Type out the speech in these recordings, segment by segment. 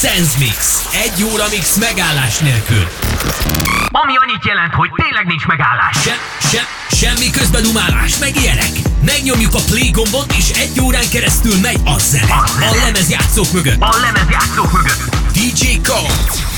Sense Mix. Egy óra mix megállás nélkül. Ami annyit jelent, hogy tényleg nincs megállás. Se, se, semmi közbedumálás, meg ilyenek. Megnyomjuk a play gombot, és egy órán keresztül megy a zene. A lemezjátszók mögött. A lemezjátszók mögött. DJ Cole.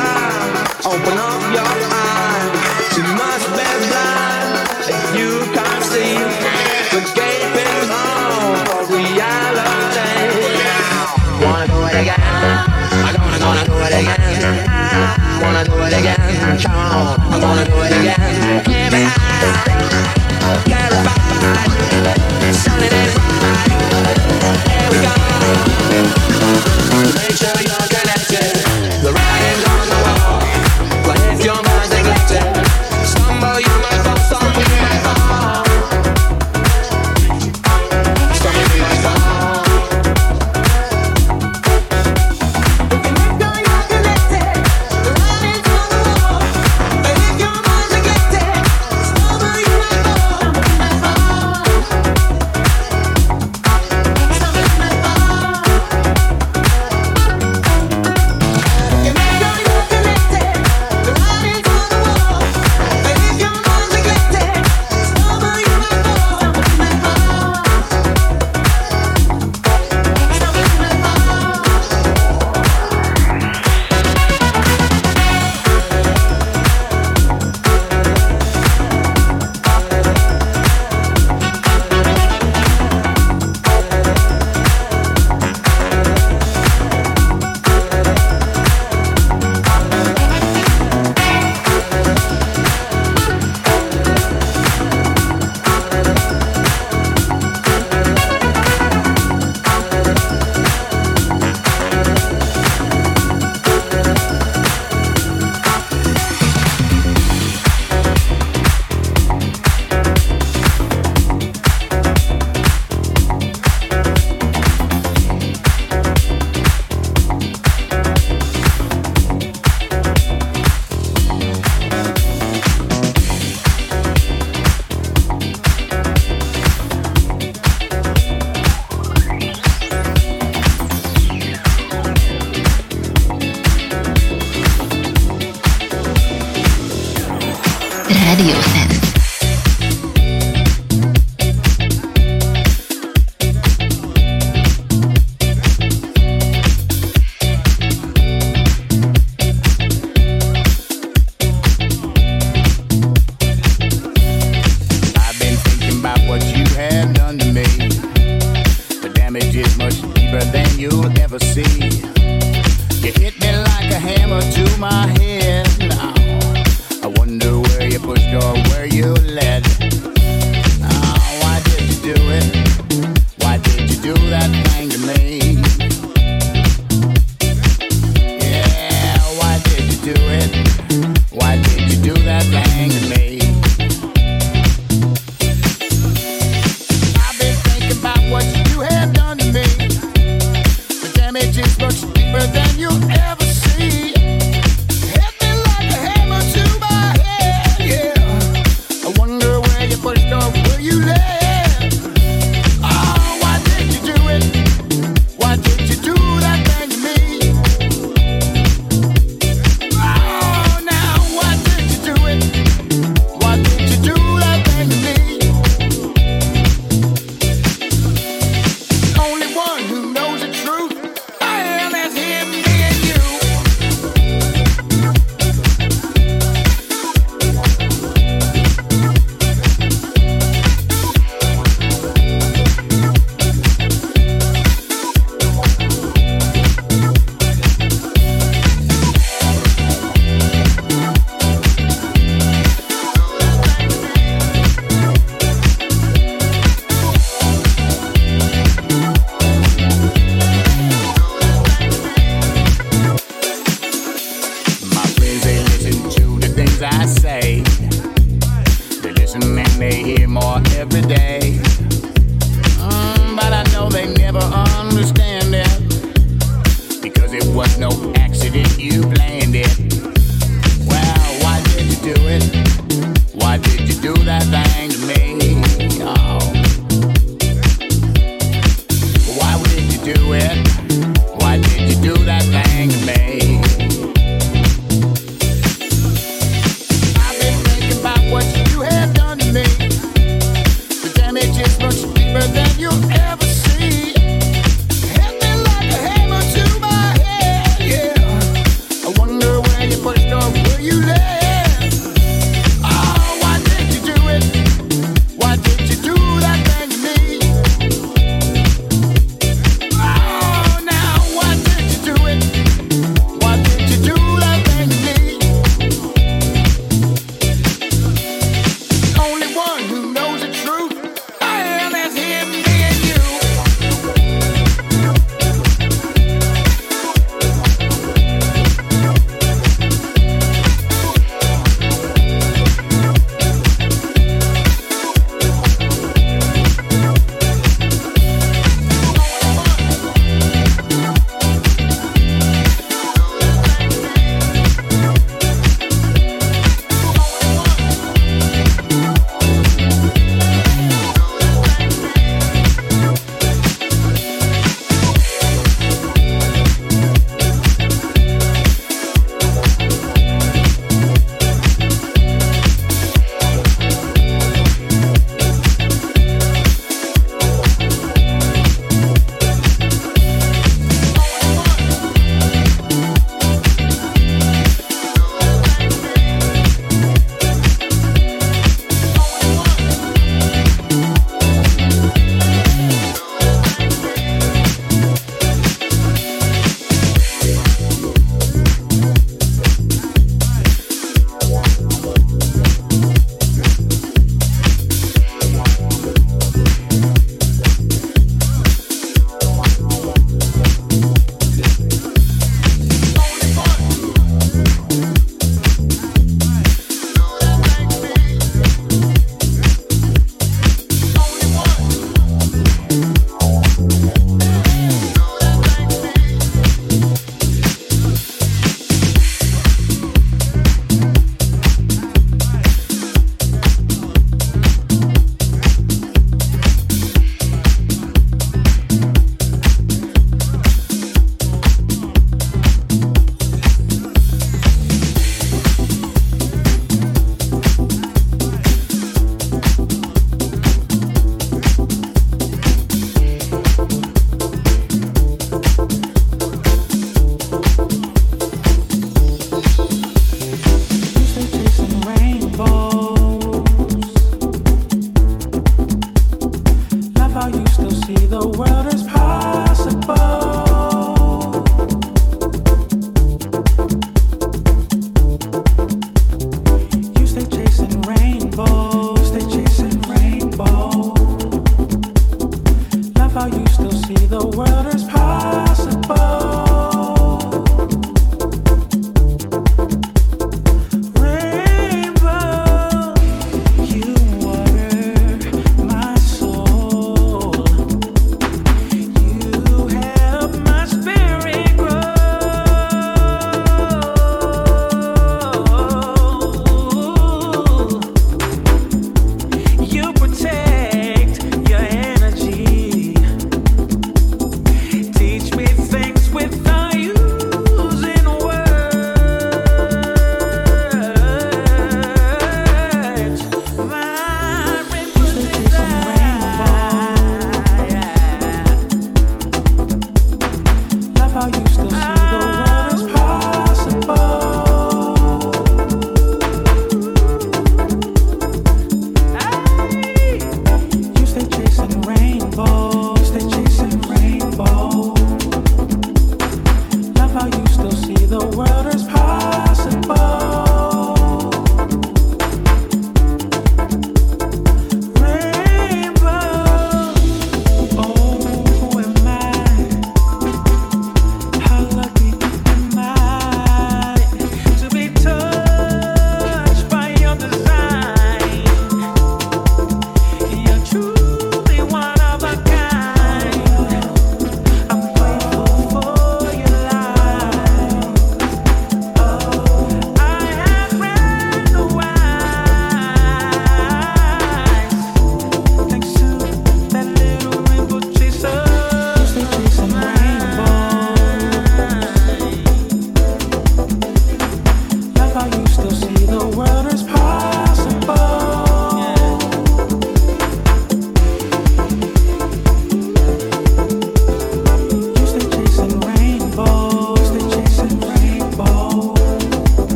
again. Come on, I wanna do it again. Every hour.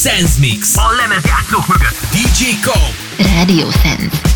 Sense Mix. A lemezjátszók mögött. DJ Kom. Radio Sense.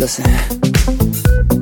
listen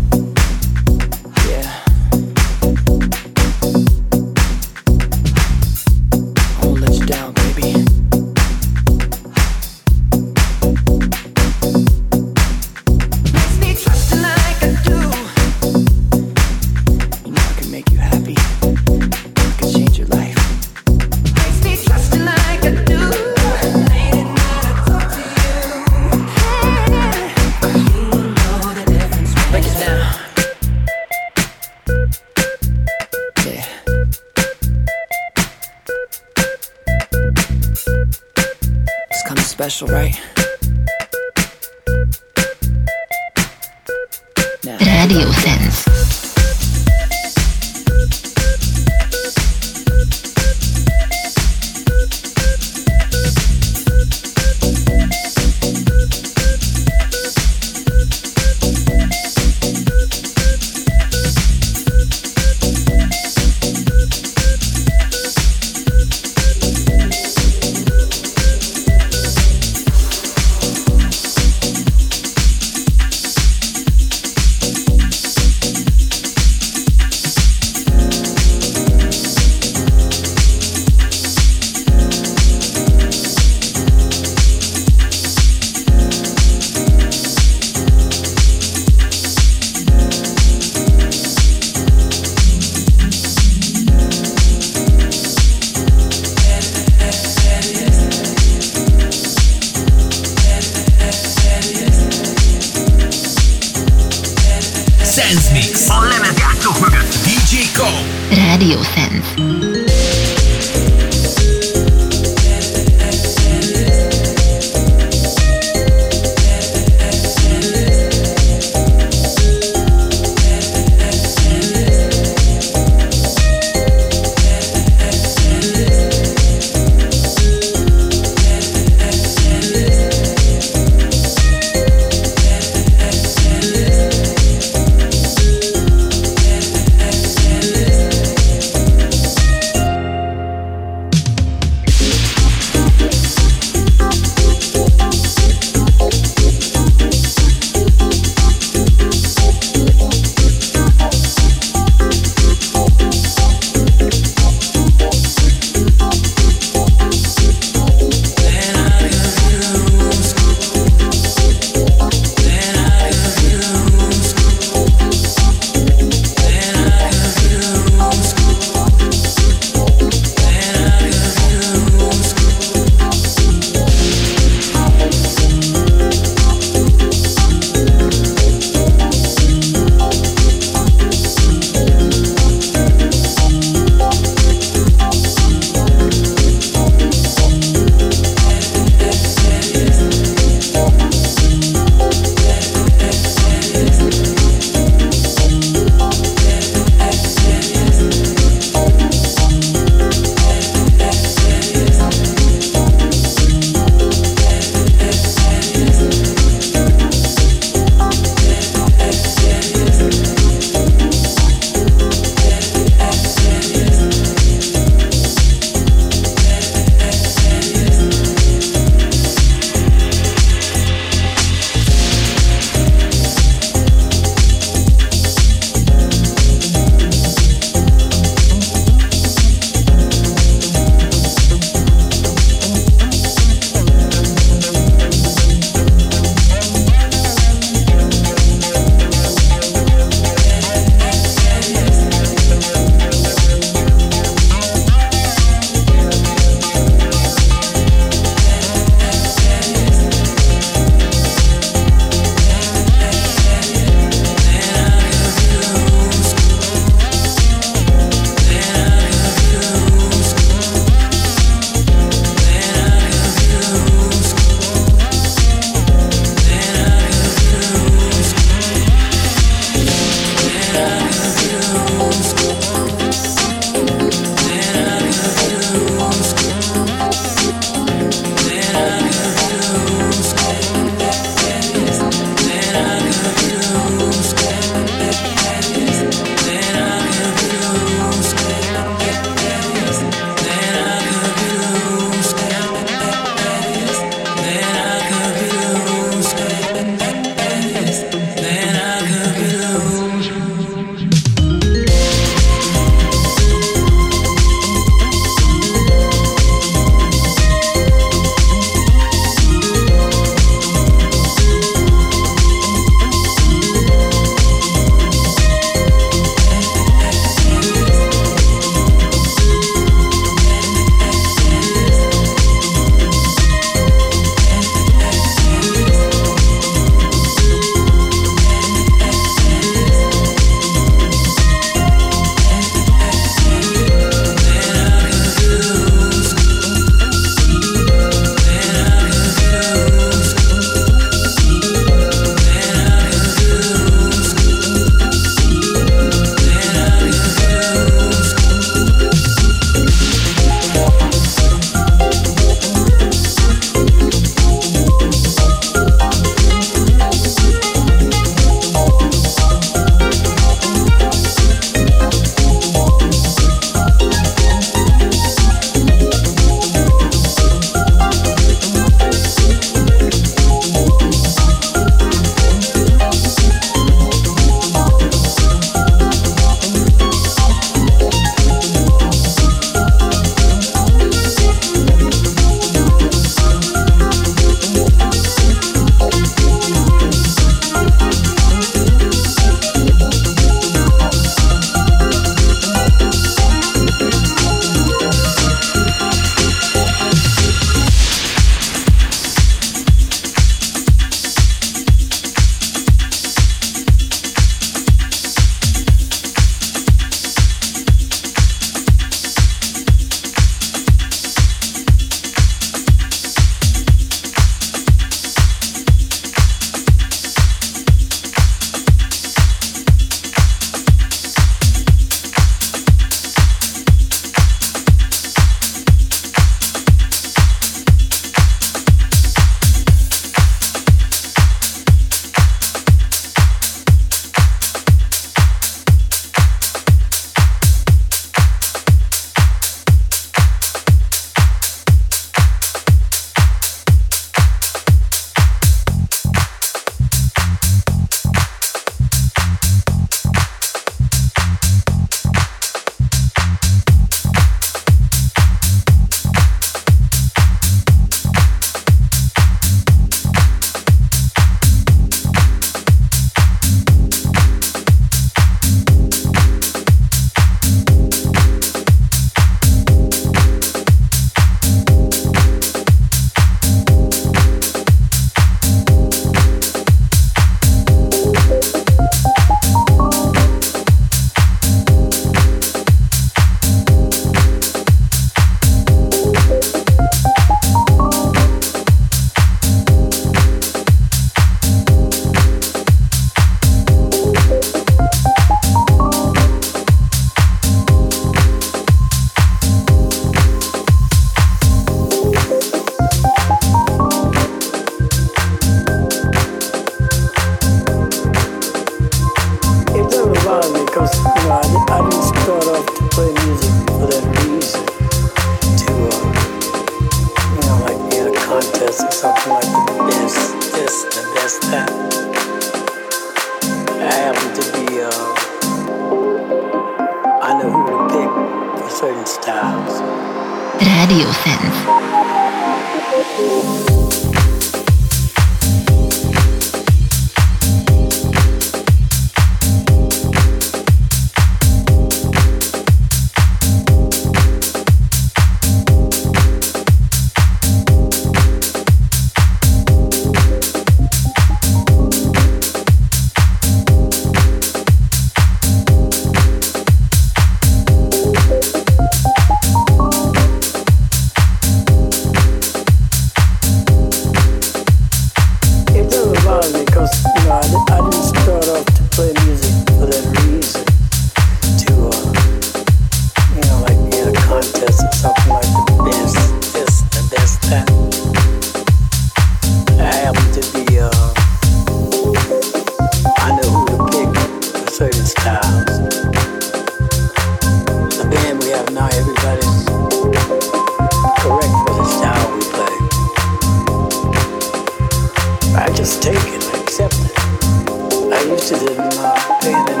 participated in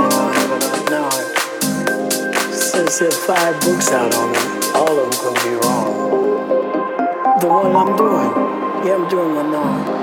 all of it. Since there are five books out on it, all of them could be wrong. The one I'm doing, yeah, I'm doing one now.